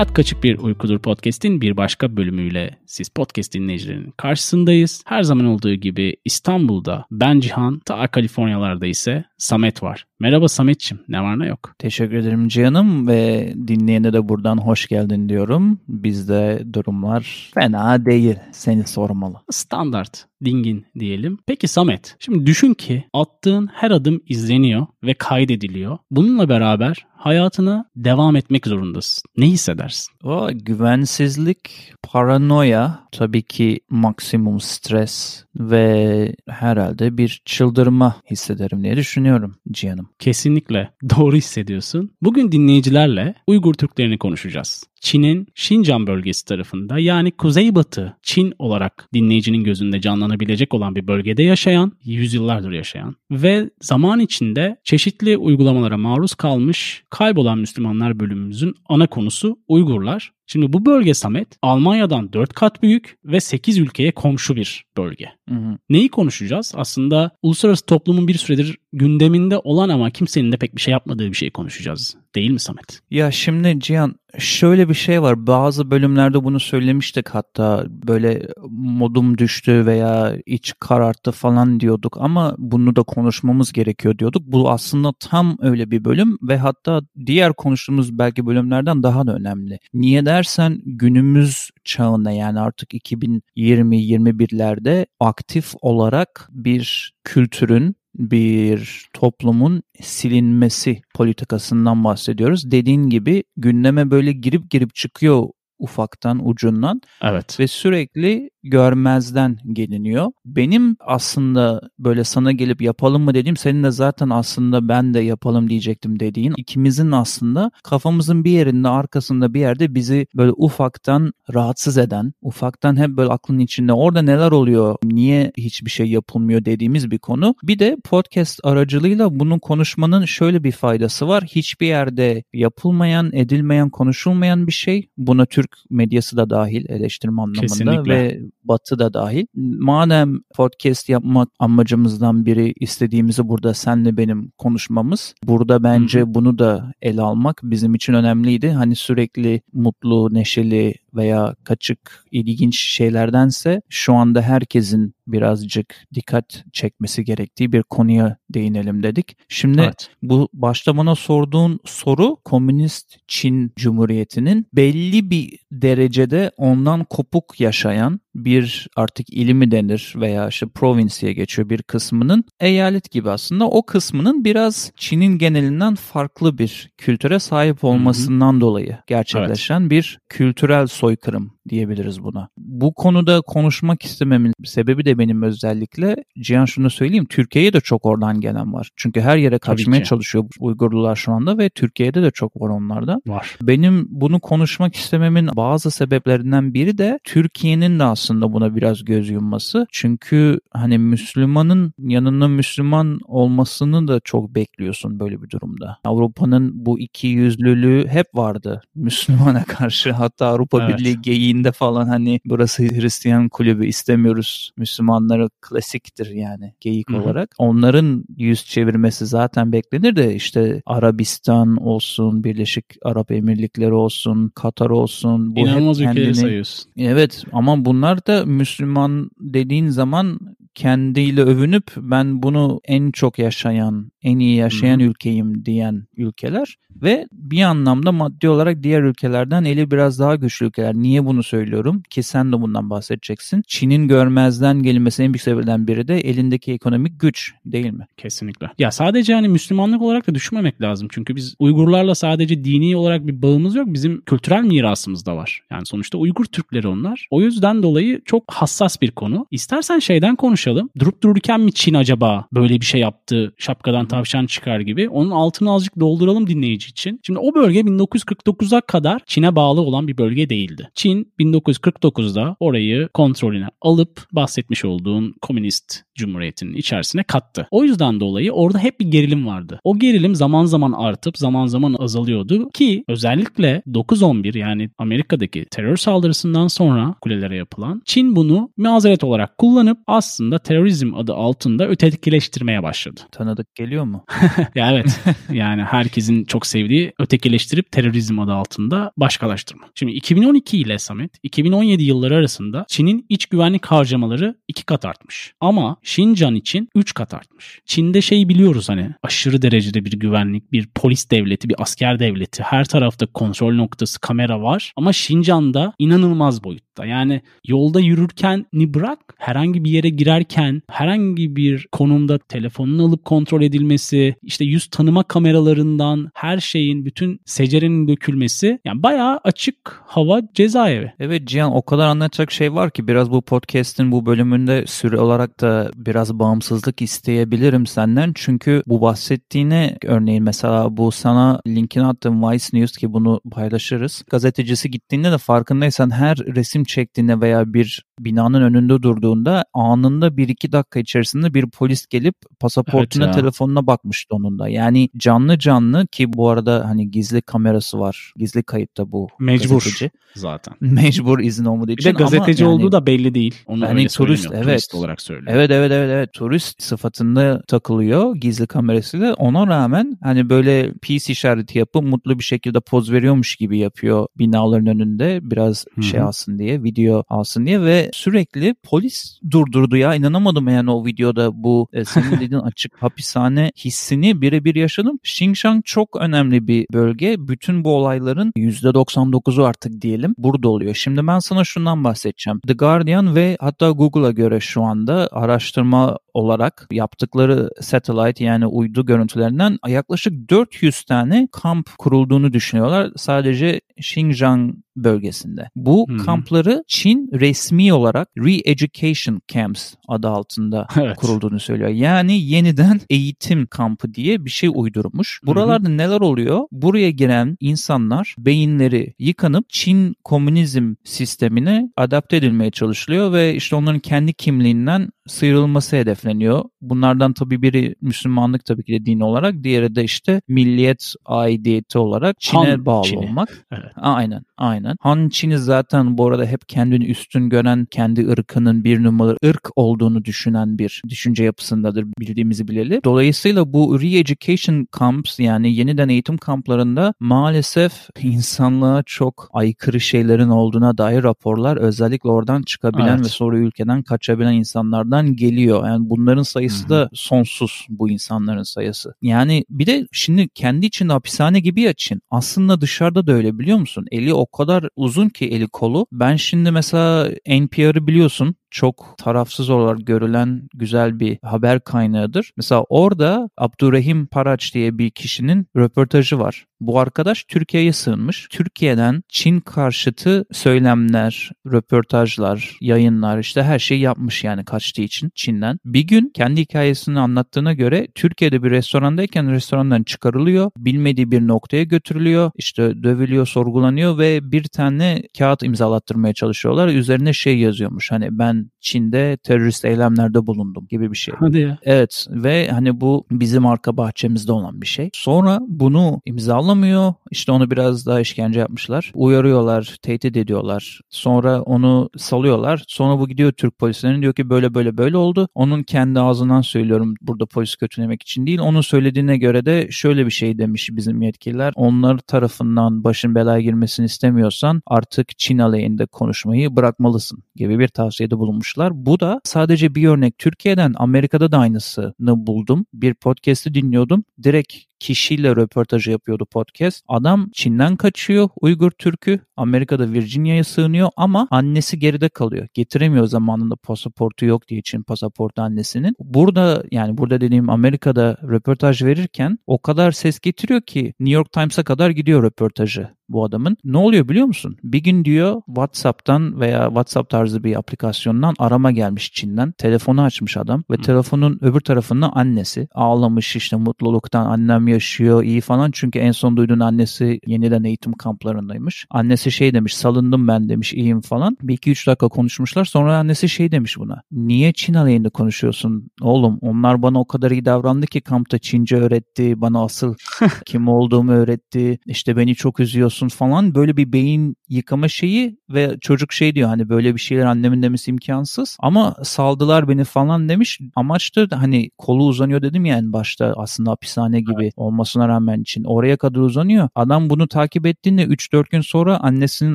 Hayat Kaçık Bir Uykudur Podcast'in bir başka bölümüyle siz podcast dinleyicilerinin karşısındayız. Her zaman olduğu gibi İstanbul'da ben Cihan, ta Kaliforniyalarda ise Samet var. Merhaba Sametçim, ne var ne yok? Teşekkür ederim Cihan'ım ve dinleyene de buradan hoş geldin diyorum. Bizde durumlar fena değil, seni sormalı. Standart, dingin diyelim. Peki Samet, şimdi düşün ki attığın her adım izleniyor ve kaydediliyor. Bununla beraber hayatına devam etmek zorundasın. Ne hissedersin? O güvensizlik, paranoya, tabii ki maksimum stres ve herhalde bir çıldırma hissederim diye düşünüyorum Cihan'ım. Kesinlikle doğru hissediyorsun. Bugün dinleyicilerle Uygur Türklerini konuşacağız. Çin'in Şincan bölgesi tarafında yani Kuzeybatı Çin olarak dinleyicinin gözünde canlanabilecek olan bir bölgede yaşayan, yüzyıllardır yaşayan ve zaman içinde çeşitli uygulamalara maruz kalmış kaybolan Müslümanlar bölümümüzün ana konusu Uygurlar. Şimdi bu bölge Samet Almanya'dan 4 kat büyük ve 8 ülkeye komşu bir bölge. Hı hı. Neyi konuşacağız? Aslında uluslararası toplumun bir süredir gündeminde olan ama kimsenin de pek bir şey yapmadığı bir şey konuşacağız. Değil mi Samet? Ya şimdi Cihan şöyle bir şey var. Bazı bölümlerde bunu söylemiştik hatta böyle modum düştü veya iç kararttı falan diyorduk ama bunu da konuşmamız gerekiyor diyorduk. Bu aslında tam öyle bir bölüm ve hatta diğer konuştuğumuz belki bölümlerden daha da önemli. Niye dersen günümüz çağında yani artık 2020-21'lerde aktif olarak bir kültürün bir toplumun silinmesi politikasından bahsediyoruz. Dediğin gibi gündeme böyle girip girip çıkıyor ufaktan ucundan. Evet. Ve sürekli görmezden geliniyor. Benim aslında böyle sana gelip yapalım mı dediğim senin de zaten aslında ben de yapalım diyecektim dediğin ikimizin aslında kafamızın bir yerinde arkasında bir yerde bizi böyle ufaktan rahatsız eden, ufaktan hep böyle aklın içinde orada neler oluyor, niye hiçbir şey yapılmıyor dediğimiz bir konu. Bir de podcast aracılığıyla bunu konuşmanın şöyle bir faydası var. Hiçbir yerde yapılmayan, edilmeyen, konuşulmayan bir şey. Buna Türk medyası da dahil eleştirme anlamında Kesinlikle. ve Batı da dahil. Madem podcast yapmak amacımızdan biri istediğimizi burada senle benim konuşmamız. Burada bence bunu da ele almak bizim için önemliydi. Hani sürekli mutlu, neşeli veya kaçık, ilginç şeylerdense şu anda herkesin birazcık dikkat çekmesi gerektiği bir konuya değinelim dedik. Şimdi evet. bu başta bana sorduğun soru Komünist Çin Cumhuriyeti'nin belli bir derecede ondan kopuk yaşayan bir artık ilimi denir veya işte provinsiye geçiyor bir kısmının eyalet gibi aslında o kısmının biraz Çin'in genelinden farklı bir kültüre sahip olmasından Hı-hı. dolayı gerçekleşen evet. bir kültürel soykırım diyebiliriz buna. Bu konuda konuşmak istememin sebebi de benim özellikle Cihan şunu söyleyeyim Türkiye'ye de çok oradan gelen var. Çünkü her yere kaçmaya çalışıyor Uygurlular şu anda ve Türkiye'de de çok var onlarda. Var. Benim bunu konuşmak istememin bazı sebeplerinden biri de Türkiye'nin de aslında buna biraz göz yumması. Çünkü hani Müslümanın yanında Müslüman olmasını da çok bekliyorsun böyle bir durumda. Avrupa'nın bu iki yüzlülüğü hep vardı Müslümana karşı. Hatta Avrupa evet. Birliği geyiğinde falan hani burası Hristiyan kulübü istemiyoruz Müslümanları klasiktir yani geyik Hı-hı. olarak. Onların yüz çevirmesi zaten beklenir de işte Arabistan olsun, Birleşik Arap Emirlikleri olsun, Katar olsun. Bu İnanılmaz hep kendini... sayıyorsun. Evet ama bunlar da Müslüman dediğin zaman kendiyle övünüp ben bunu en çok yaşayan, en iyi yaşayan Hı-hı. ülkeyim diyen ülkeler ve bir anlamda maddi olarak diğer ülkelerden eli biraz daha güçlü ülkeler. Niye bunu söylüyorum? Ki sen de bundan bahsedeceksin. Çin'in görmezden gelinmesi en büyük sebeplerden biri de elindeki ekonomik güç değil mi? Kesinlikle. Ya sadece hani Müslümanlık olarak da düşünmemek lazım. Çünkü biz Uygurlarla sadece dini olarak bir bağımız yok. Bizim kültürel mirasımız da var. Yani sonuçta Uygur Türkleri onlar. O yüzden dolayı çok hassas bir konu. İstersen şeyden konuşalım. Durup dururken mi Çin acaba böyle bir şey yaptı? Şapkadan tavşan çıkar gibi. Onun altını azıcık dolduralım dinleyici için. Şimdi o bölge 1949'a kadar Çin'e bağlı olan bir bölge değildi. Çin 1949'da orayı kontrolüne alıp bahsetmiş olduğun komünist cumhuriyetinin içerisine kattı. O yüzden dolayı orada hep bir gerilim vardı. O gerilim zaman zaman artıp zaman zaman azalıyordu ki özellikle 9-11 yani Amerika'daki terör saldırısından sonra kulelere yapılan Çin bunu mazeret olarak kullanıp aslında terörizm adı altında ötekileştirmeye başladı. Tanıdık geliyor oluyor mu? ya evet. yani herkesin çok sevdiği ötekileştirip terörizm adı altında başkalaştırma. Şimdi 2012 ile Samet 2017 yılları arasında Çin'in iç güvenlik harcamaları iki kat artmış. Ama Şincan için üç kat artmış. Çin'de şey biliyoruz hani aşırı derecede bir güvenlik, bir polis devleti, bir asker devleti. Her tarafta kontrol noktası, kamera var. Ama Şincan'da inanılmaz boyutta. Yani yolda yürürken ni bırak herhangi bir yere girerken herhangi bir konumda telefonunu alıp kontrol edilmesi, işte yüz tanıma kameralarından her şeyin bütün secerenin dökülmesi yani bayağı açık hava cezaevi. Evet Cihan o kadar anlatacak şey var ki biraz bu podcast'in bu bölümünde süre olarak da biraz bağımsızlık isteyebilirim senden. Çünkü bu bahsettiğine örneğin mesela bu sana linkini attığım Vice News ki bunu paylaşırız. Gazetecisi gittiğinde de farkındaysan her resim çektiğinde veya bir binanın önünde durduğunda anında bir iki dakika içerisinde bir polis gelip pasaportuna evet telefonuna bakmıştı onun da. Yani canlı canlı ki bu arada hani gizli kamerası var. Gizli kayıtta bu Mecbur gazeteci. zaten. Mecbur izin olmadığı için. Bir de gazeteci ama olduğu yani, da belli değil. Onu yani turist, evet. turist olarak söylüyor. Evet evet evet evet turist sıfatında takılıyor gizli kamerasıyla. Ona rağmen hani böyle peace işareti yapıp mutlu bir şekilde poz veriyormuş gibi yapıyor binaların önünde biraz Hı-hı. şey alsın diye video alsın diye ve sürekli polis durdurdu ya inanamadım yani o videoda bu e, senin dediğin açık hapishane hissini birebir yaşadım. Xinjiang çok önemli bir bölge. Bütün bu olayların %99'u artık diyelim burada oluyor. Şimdi ben sana şundan bahsedeceğim. The Guardian ve hatta Google'a göre şu anda araştırma olarak yaptıkları satellite yani uydu görüntülerinden yaklaşık 400 tane kamp kurulduğunu düşünüyorlar. Sadece Xinjiang bölgesinde. Bu hmm. kampları Çin resmi olarak Re-Education Camps adı altında evet. kurulduğunu söylüyor. Yani yeniden eğitim kampı diye bir şey uydurmuş. Buralarda neler oluyor? Buraya giren insanlar beyinleri yıkanıp Çin komünizm sistemine adapte edilmeye çalışılıyor ve işte onların kendi kimliğinden sıyrılması hedefleniyor. Bunlardan tabii biri Müslümanlık tabii ki de din olarak, diğeri de işte milliyet aidiyeti olarak Çin'e Han bağlı Çin'i. olmak. Evet. Aynen, aynen. Han Çin'i zaten bu arada hep kendini üstün gören, kendi ırkının bir numaralı ırk olduğunu düşünen bir düşünce yapısındadır bildiğimizi bileli. Dolayısıyla bu re-education camps yani yeniden eğitim kamplarında maalesef insanlığa çok aykırı şeylerin olduğuna dair raporlar özellikle oradan çıkabilen evet. ve sonra ülkeden kaçabilen insanlardan geliyor. Yani bunların sayısı Hı-hı. da sonsuz bu insanların sayısı. Yani bir de şimdi kendi içinde hapishane gibi ya Çin. Aslında dışarıda da öyle biliyor musun? Eli o kadar uzun ki eli kolu. Ben şimdi mesela NPR'ı biliyorsun çok tarafsız olarak görülen güzel bir haber kaynağıdır. Mesela orada Abdurrahim Paraç diye bir kişinin röportajı var. Bu arkadaş Türkiye'ye sığınmış. Türkiye'den Çin karşıtı söylemler, röportajlar, yayınlar işte her şeyi yapmış yani kaçtığı için Çin'den. Bir gün kendi hikayesini anlattığına göre Türkiye'de bir restorandayken restorandan çıkarılıyor. Bilmediği bir noktaya götürülüyor. İşte dövülüyor, sorgulanıyor ve bir tane kağıt imzalattırmaya çalışıyorlar. Üzerine şey yazıyormuş hani ben ähm, Çin'de terörist eylemlerde bulundum gibi bir şey. Hadi ya. Evet ve hani bu bizim arka bahçemizde olan bir şey. Sonra bunu imzalamıyor. İşte onu biraz daha işkence yapmışlar. Uyarıyorlar, tehdit ediyorlar. Sonra onu salıyorlar. Sonra bu gidiyor Türk polislerine diyor ki böyle böyle böyle oldu. Onun kendi ağzından söylüyorum burada polis kötülemek için değil. Onun söylediğine göre de şöyle bir şey demiş bizim yetkililer. Onlar tarafından başın belaya girmesini istemiyorsan artık Çin aleyhinde konuşmayı bırakmalısın gibi bir tavsiyede bulunmuş bulmuşlar. Bu da sadece bir örnek. Türkiye'den Amerika'da da aynısını buldum. Bir podcast'i dinliyordum. Direkt kişiyle röportajı yapıyordu podcast. Adam Çin'den kaçıyor Uygur Türk'ü. Amerika'da Virginia'ya sığınıyor ama annesi geride kalıyor. Getiremiyor zamanında pasaportu yok diye Çin pasaportu annesinin. Burada yani burada dediğim Amerika'da röportaj verirken o kadar ses getiriyor ki New York Times'a kadar gidiyor röportajı bu adamın. Ne oluyor biliyor musun? Bir gün diyor WhatsApp'tan veya WhatsApp tarzı bir aplikasyondan arama gelmiş Çin'den. Telefonu açmış adam ve telefonun öbür tarafında annesi ağlamış işte mutluluktan annem yaşıyor iyi falan. Çünkü en son duyduğun annesi yeniden eğitim kamplarındaymış. Annesi şey demiş salındım ben demiş iyiyim falan. Bir iki üç dakika konuşmuşlar. Sonra annesi şey demiş buna. Niye Çin aleyhinde konuşuyorsun? Oğlum onlar bana o kadar iyi davrandı ki kampta Çince öğretti. Bana asıl kim olduğumu öğretti. İşte beni çok üzüyorsun falan. Böyle bir beyin yıkama şeyi ve çocuk şey diyor hani böyle bir şeyler annemin demesi imkansız. Ama saldılar beni falan demiş. Amaç da hani kolu uzanıyor dedim ya en başta aslında hapishane gibi evet. Olmasına rağmen için. Oraya kadar uzanıyor. Adam bunu takip ettiğinde 3-4 gün sonra annesinin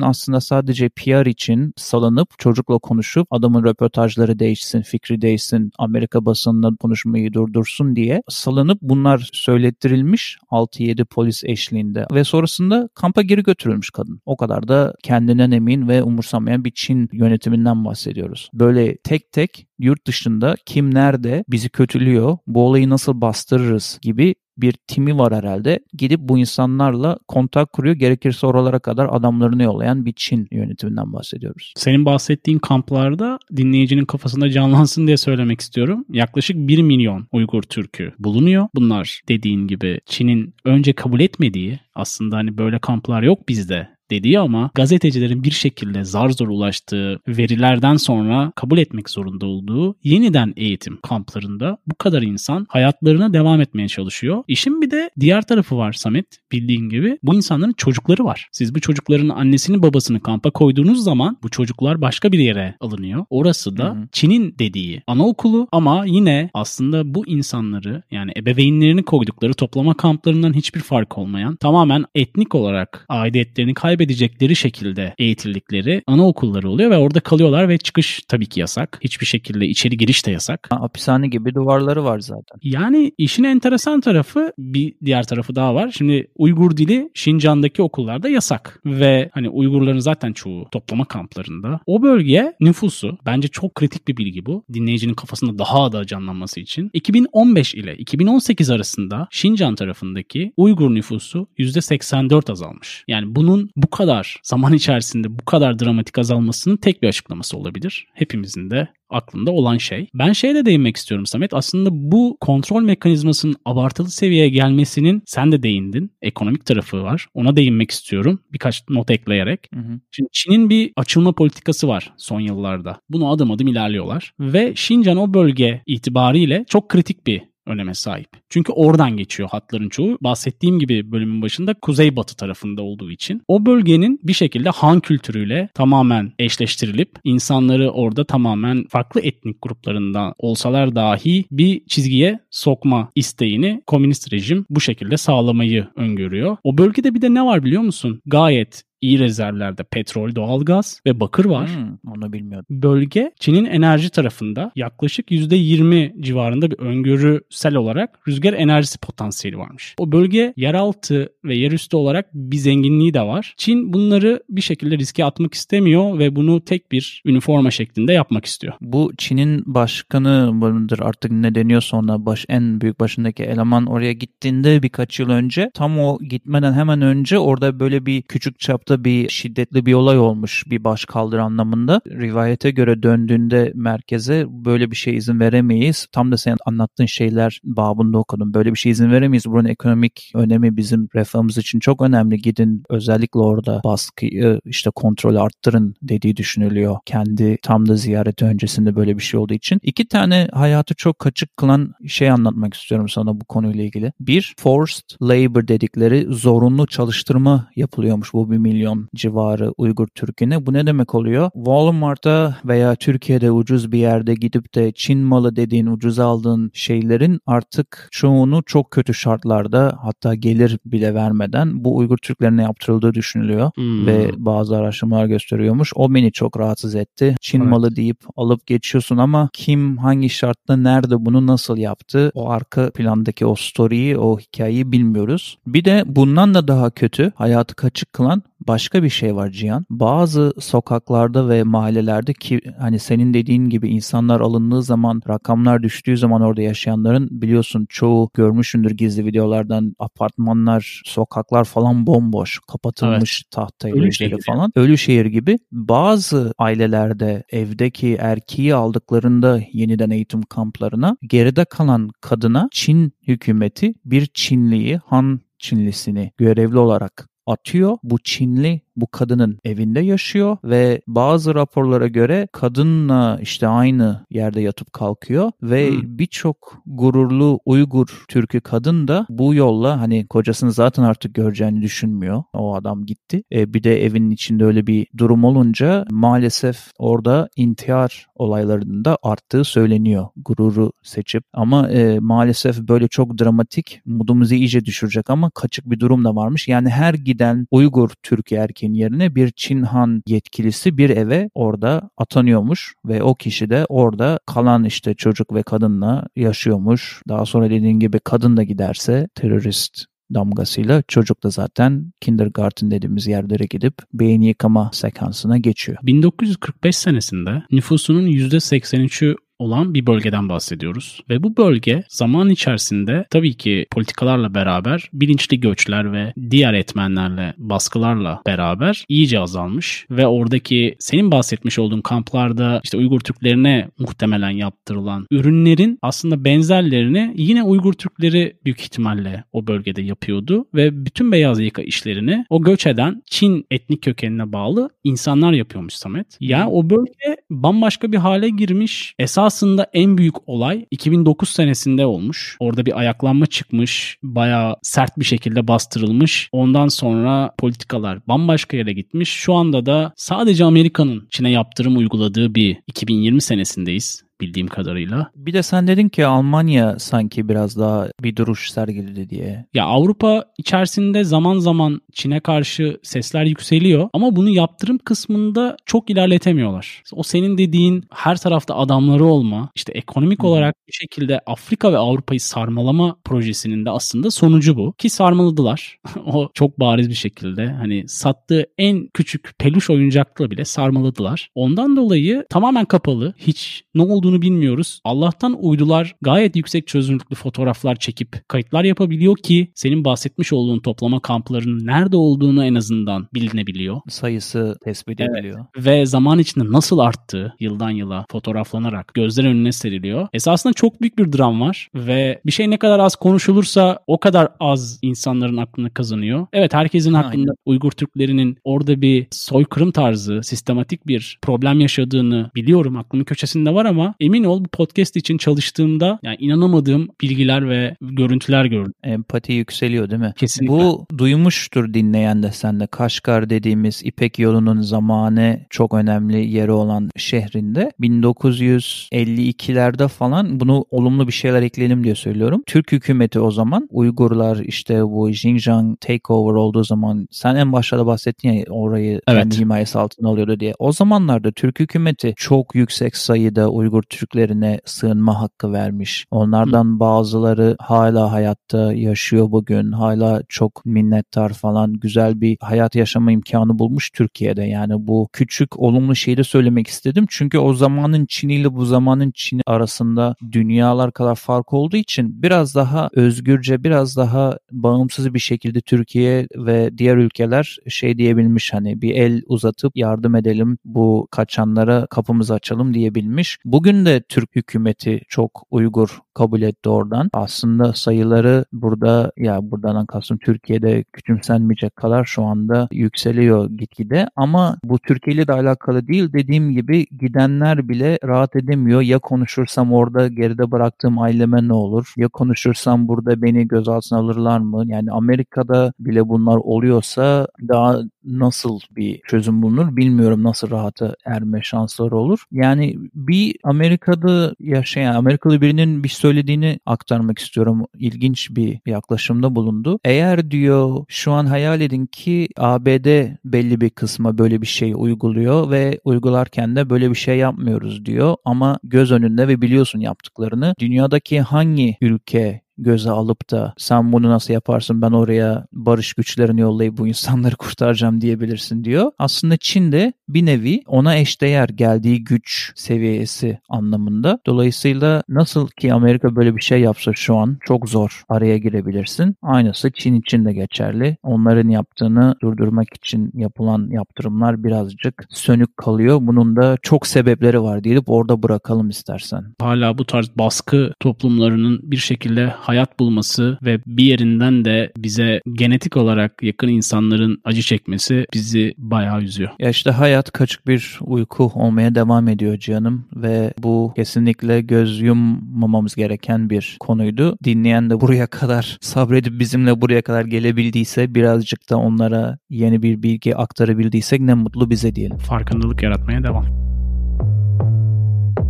aslında sadece PR için salınıp çocukla konuşup adamın röportajları değişsin, fikri değişsin, Amerika basınına konuşmayı durdursun diye salınıp bunlar söylettirilmiş 6-7 polis eşliğinde ve sonrasında kampa geri götürülmüş kadın. O kadar da kendinden emin ve umursamayan bir Çin yönetiminden bahsediyoruz. Böyle tek tek yurt dışında kim nerede bizi kötülüyor, bu olayı nasıl bastırırız gibi bir timi var herhalde. Gidip bu insanlarla kontak kuruyor. Gerekirse oralara kadar adamlarını yollayan bir Çin yönetiminden bahsediyoruz. Senin bahsettiğin kamplarda dinleyicinin kafasında canlansın diye söylemek istiyorum. Yaklaşık 1 milyon Uygur Türk'ü bulunuyor. Bunlar dediğin gibi Çin'in önce kabul etmediği aslında hani böyle kamplar yok bizde dediği ama gazetecilerin bir şekilde zar zor ulaştığı verilerden sonra kabul etmek zorunda olduğu yeniden eğitim kamplarında bu kadar insan hayatlarına devam etmeye çalışıyor. İşin bir de diğer tarafı var Samet bildiğin gibi bu insanların çocukları var. Siz bu çocukların annesini babasını kampa koyduğunuz zaman bu çocuklar başka bir yere alınıyor. Orası da Çin'in dediği anaokulu ama yine aslında bu insanları yani ebeveynlerini koydukları toplama kamplarından hiçbir fark olmayan tamamen etnik olarak aidiyetlerini kaybettikleri kaybedecekleri şekilde eğitildikleri anaokulları oluyor ve orada kalıyorlar ve çıkış tabii ki yasak. Hiçbir şekilde içeri giriş de yasak. hapishane gibi duvarları var zaten. Yani işin enteresan tarafı bir diğer tarafı daha var. Şimdi Uygur dili Şincan'daki okullarda yasak ve hani Uygurların zaten çoğu toplama kamplarında. O bölge nüfusu bence çok kritik bir bilgi bu. Dinleyicinin kafasında daha da canlanması için. 2015 ile 2018 arasında Şincan tarafındaki Uygur nüfusu %84 azalmış. Yani bunun bu bu kadar zaman içerisinde bu kadar dramatik azalmasının tek bir açıklaması olabilir. Hepimizin de aklında olan şey. Ben şeyle değinmek istiyorum Samet. Aslında bu kontrol mekanizmasının abartılı seviyeye gelmesinin sen de değindin. Ekonomik tarafı var. Ona değinmek istiyorum. Birkaç not ekleyerek. Hı hı. Şimdi Çin'in bir açılma politikası var son yıllarda. Bunu adım adım ilerliyorlar. Ve Şincan o bölge itibariyle çok kritik bir öneme sahip. Çünkü oradan geçiyor hatların çoğu. Bahsettiğim gibi bölümün başında kuzeybatı tarafında olduğu için. O bölgenin bir şekilde Han kültürüyle tamamen eşleştirilip insanları orada tamamen farklı etnik gruplarından olsalar dahi bir çizgiye sokma isteğini komünist rejim bu şekilde sağlamayı öngörüyor. O bölgede bir de ne var biliyor musun? Gayet iyi rezervlerde petrol, doğalgaz ve bakır var. Hmm, onu bilmiyordum. Bölge Çin'in enerji tarafında yaklaşık %20 civarında bir öngörüsel olarak rüzgar enerjisi potansiyeli varmış. O bölge yeraltı ve yerüstü olarak bir zenginliği de var. Çin bunları bir şekilde riske atmak istemiyor ve bunu tek bir üniforma şeklinde yapmak istiyor. Bu Çin'in başkanı mıdır artık ne deniyorsa ona baş, en büyük başındaki eleman oraya gittiğinde birkaç yıl önce tam o gitmeden hemen önce orada böyle bir küçük çapta bir şiddetli bir olay olmuş bir baş kaldır anlamında. Rivayete göre döndüğünde merkeze böyle bir şey izin veremeyiz. Tam da senin anlattığın şeyler babında okudum. Böyle bir şey izin veremeyiz. Buranın ekonomik önemi bizim refahımız için çok önemli. Gidin özellikle orada baskıyı işte kontrolü arttırın dediği düşünülüyor. Kendi tam da ziyareti öncesinde böyle bir şey olduğu için. iki tane hayatı çok kaçık kılan şey anlatmak istiyorum sana bu konuyla ilgili. Bir, forced labor dedikleri zorunlu çalıştırma yapılıyormuş bu bir milyon milyon civarı Uygur Türk'üne. Bu ne demek oluyor? Walmart'a veya Türkiye'de ucuz bir yerde gidip de Çin malı dediğin ucuz aldığın şeylerin artık çoğunu çok kötü şartlarda hatta gelir bile vermeden bu Uygur Türklerine yaptırıldığı düşünülüyor hmm. ve bazı araştırmalar gösteriyormuş. O beni çok rahatsız etti. Çin evet. malı deyip alıp geçiyorsun ama kim hangi şartta nerede bunu nasıl yaptı o arka plandaki o story'yi o hikayeyi bilmiyoruz. Bir de bundan da daha kötü hayatı kaçık kılan başka bir şey var Cihan. Bazı sokaklarda ve mahallelerde ki hani senin dediğin gibi insanlar alındığı zaman rakamlar düştüğü zaman orada yaşayanların biliyorsun çoğu görmüşündür gizli videolardan apartmanlar, sokaklar falan bomboş, kapatılmış evet. tahtayla Ölü şehir falan. Ölü şehir gibi. Bazı ailelerde evdeki erkeği aldıklarında yeniden eğitim kamplarına geride kalan kadına Çin hükümeti bir Çinliyi, Han Çinlisini görevli olarak atıyor. Bu Çinli bu kadının evinde yaşıyor ve bazı raporlara göre kadınla işte aynı yerde yatıp kalkıyor ve hmm. birçok gururlu Uygur Türk'ü kadın da bu yolla hani kocasını zaten artık göreceğini düşünmüyor. O adam gitti. E, bir de evinin içinde öyle bir durum olunca maalesef orada intihar olaylarının da arttığı söyleniyor. Gururu seçip ama e, maalesef böyle çok dramatik modumuzu iyice düşürecek ama kaçık bir durum da varmış. Yani her giden Uygur Türk erkeği erkeğin yerine bir Çin Han yetkilisi bir eve orada atanıyormuş ve o kişi de orada kalan işte çocuk ve kadınla yaşıyormuş. Daha sonra dediğin gibi kadın da giderse terörist damgasıyla çocuk da zaten kindergarten dediğimiz yerlere gidip beyin yıkama sekansına geçiyor. 1945 senesinde nüfusunun %83'ü olan bir bölgeden bahsediyoruz. Ve bu bölge zaman içerisinde tabii ki politikalarla beraber bilinçli göçler ve diğer etmenlerle, baskılarla beraber iyice azalmış ve oradaki senin bahsetmiş olduğun kamplarda işte Uygur Türklerine muhtemelen yaptırılan ürünlerin aslında benzerlerini yine Uygur Türkleri büyük ihtimalle o bölgede yapıyordu ve bütün beyaz yaka işlerini o göç eden Çin etnik kökenine bağlı insanlar yapıyormuş Samet. Yani o bölge bambaşka bir hale girmiş. Esas aslında en büyük olay 2009 senesinde olmuş. Orada bir ayaklanma çıkmış. Bayağı sert bir şekilde bastırılmış. Ondan sonra politikalar bambaşka yere gitmiş. Şu anda da sadece Amerika'nın Çin'e yaptırım uyguladığı bir 2020 senesindeyiz bildiğim kadarıyla. Bir de sen dedin ki Almanya sanki biraz daha bir duruş sergiledi diye. Ya Avrupa içerisinde zaman zaman Çin'e karşı sesler yükseliyor ama bunu yaptırım kısmında çok ilerletemiyorlar. O senin dediğin her tarafta adamları olma, işte ekonomik hmm. olarak bir şekilde Afrika ve Avrupa'yı sarmalama projesinin de aslında sonucu bu. Ki sarmaladılar. o çok bariz bir şekilde hani sattığı en küçük peluş oyuncakla bile sarmaladılar. Ondan dolayı tamamen kapalı. Hiç ne oldu olduğunu bilmiyoruz. Allah'tan uydular gayet yüksek çözünürlüklü fotoğraflar çekip kayıtlar yapabiliyor ki senin bahsetmiş olduğun toplama kamplarının nerede olduğunu en azından bilinebiliyor. Sayısı tespit ediliyor. Evet. Ve zaman içinde nasıl arttığı yıldan yıla fotoğraflanarak gözler önüne seriliyor. Esasında çok büyük bir dram var ve bir şey ne kadar az konuşulursa o kadar az insanların aklını kazanıyor. Evet herkesin Aynen. aklında Uygur Türklerinin orada bir soykırım tarzı, sistematik bir problem yaşadığını biliyorum aklımın köşesinde var ama emin ol bu podcast için çalıştığımda yani inanamadığım bilgiler ve görüntüler gördüm. Empati yükseliyor değil mi? Kesinlikle. Bu duymuştur dinleyen de sen de Kaşgar dediğimiz İpek yolunun zamanı çok önemli yeri olan şehrinde 1952'lerde falan bunu olumlu bir şeyler ekleyelim diye söylüyorum. Türk hükümeti o zaman Uygurlar işte bu Xinjiang takeover olduğu zaman sen en başta da bahsettin ya orayı evet. kendi himayesi altına alıyordu diye. O zamanlarda Türk hükümeti çok yüksek sayıda Uygur Türklerine sığınma hakkı vermiş. Onlardan bazıları hala hayatta yaşıyor bugün. Hala çok minnettar falan güzel bir hayat yaşama imkanı bulmuş Türkiye'de. Yani bu küçük olumlu şeyi de söylemek istedim. Çünkü o zamanın Çin ile bu zamanın Çin arasında dünyalar kadar fark olduğu için biraz daha özgürce, biraz daha bağımsız bir şekilde Türkiye ve diğer ülkeler şey diyebilmiş hani bir el uzatıp yardım edelim bu kaçanlara kapımızı açalım diyebilmiş. Bugün Bugün de Türk hükümeti çok Uygur kabul etti oradan. Aslında sayıları burada ya buradan kastım Türkiye'de küçümsenmeyecek kadar şu anda yükseliyor gitgide ama bu Türkiye ile de alakalı değil. Dediğim gibi gidenler bile rahat edemiyor. Ya konuşursam orada geride bıraktığım aileme ne olur? Ya konuşursam burada beni gözaltına alırlar mı? Yani Amerika'da bile bunlar oluyorsa daha nasıl bir çözüm bulunur bilmiyorum nasıl rahata erme şansları olur. Yani bir Amerika'da yaşayan Amerikalı birinin bir söylediğini aktarmak istiyorum. İlginç bir yaklaşımda bulundu. Eğer diyor şu an hayal edin ki ABD belli bir kısma böyle bir şey uyguluyor ve uygularken de böyle bir şey yapmıyoruz diyor ama göz önünde ve biliyorsun yaptıklarını dünyadaki hangi ülke göze alıp da sen bunu nasıl yaparsın ben oraya barış güçlerini yollayıp bu insanları kurtaracağım diyebilirsin diyor. Aslında Çin de bir nevi ona eşdeğer geldiği güç seviyesi anlamında. Dolayısıyla nasıl ki Amerika böyle bir şey yapsa şu an çok zor araya girebilirsin. Aynısı Çin için de geçerli. Onların yaptığını durdurmak için yapılan yaptırımlar birazcık sönük kalıyor. Bunun da çok sebepleri var deyip orada bırakalım istersen. Hala bu tarz baskı toplumlarının bir şekilde hayat bulması ve bir yerinden de bize genetik olarak yakın insanların acı çekmesi bizi bayağı üzüyor. Ya işte hayat kaçık bir uyku olmaya devam ediyor canım ve bu kesinlikle göz yummamamız gereken bir konuydu. Dinleyen de buraya kadar sabredip bizimle buraya kadar gelebildiyse birazcık da onlara yeni bir bilgi aktarabildiysek ne mutlu bize diyelim. Farkındalık yaratmaya devam.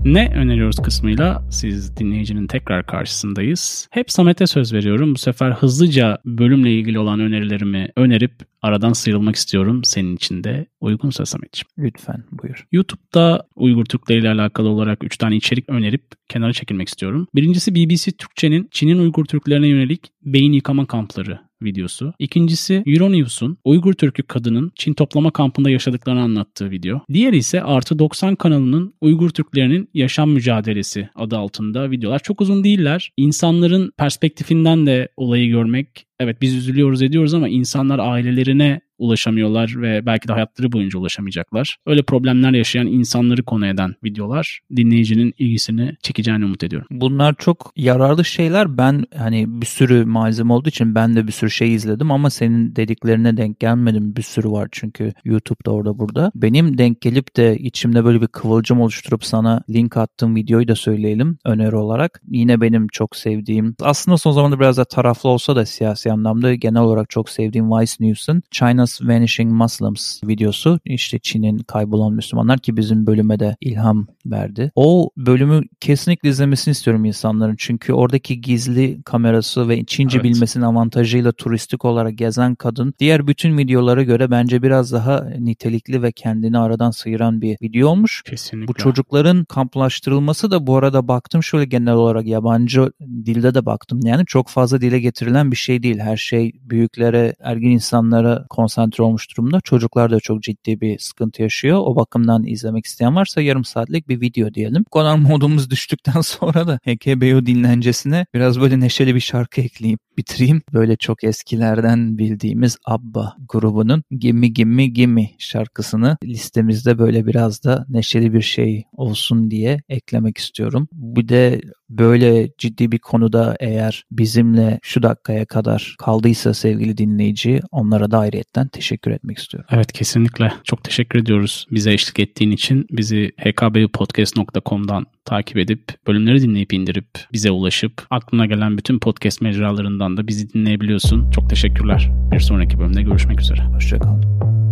Ne öneriyoruz kısmıyla siz dinleyicinin tekrar karşısındayız. Hep Samet'e söz veriyorum. Bu sefer hızlıca bölümle ilgili olan önerilerimi önerip aradan sıyrılmak istiyorum. Senin için de uygunsa Samet'ciğim. Lütfen buyur. YouTube'da Uygur Türkleri ile alakalı olarak 3 tane içerik önerip kenara çekilmek istiyorum. Birincisi BBC Türkçe'nin Çin'in Uygur Türklerine yönelik beyin yıkama kampları videosu. İkincisi Euronews'un Uygur Türk'ü kadının Çin toplama kampında yaşadıklarını anlattığı video. Diğeri ise Artı 90 kanalının Uygur Türklerinin yaşam mücadelesi adı altında videolar. Çok uzun değiller. İnsanların perspektifinden de olayı görmek evet biz üzülüyoruz ediyoruz ama insanlar ailelerine ulaşamıyorlar ve belki de hayatları boyunca ulaşamayacaklar. Öyle problemler yaşayan insanları konu eden videolar dinleyicinin ilgisini çekeceğini umut ediyorum. Bunlar çok yararlı şeyler. Ben hani bir sürü malzeme olduğu için ben de bir sürü şey izledim ama senin dediklerine denk gelmedim. Bir sürü var çünkü YouTube'da orada burada. Benim denk gelip de içimde böyle bir kıvılcım oluşturup sana link attığım videoyu da söyleyelim öneri olarak. Yine benim çok sevdiğim aslında son zamanda biraz da taraflı olsa da siyasi anlamda genel olarak çok sevdiğim Vice News'un China China's Vanishing Muslims videosu. İşte Çin'in kaybolan Müslümanlar ki bizim bölüme de ilham verdi. O bölümü kesinlikle izlemesini istiyorum insanların. Çünkü oradaki gizli kamerası ve Çince evet. bilmesinin avantajıyla turistik olarak gezen kadın diğer bütün videolara göre bence biraz daha nitelikli ve kendini aradan sıyıran bir video olmuş. Kesinlikle. Bu çocukların kamplaştırılması da bu arada baktım şöyle genel olarak yabancı dilde de baktım. Yani çok fazla dile getirilen bir şey değil. Her şey büyüklere, ergin insanlara konsantre konsantre olmuş durumda. Çocuklar da çok ciddi bir sıkıntı yaşıyor. O bakımdan izlemek isteyen varsa yarım saatlik bir video diyelim. Bu kadar modumuz düştükten sonra da HKBO dinlencesine biraz böyle neşeli bir şarkı ekleyip bitireyim. Böyle çok eskilerden bildiğimiz ABBA grubunun Gimme Gimme Gimme şarkısını listemizde böyle biraz da neşeli bir şey olsun diye eklemek istiyorum. Bir de böyle ciddi bir konuda eğer bizimle şu dakikaya kadar kaldıysa sevgili dinleyici onlara da ayrıyetten teşekkür etmek istiyorum. Evet kesinlikle. Çok teşekkür ediyoruz bize eşlik ettiğin için. Bizi hkbpodcast.com'dan takip edip bölümleri dinleyip indirip bize ulaşıp aklına gelen bütün podcast mecralarından da bizi dinleyebiliyorsun. Çok teşekkürler. Bir sonraki bölümde görüşmek üzere. Hoşçakalın.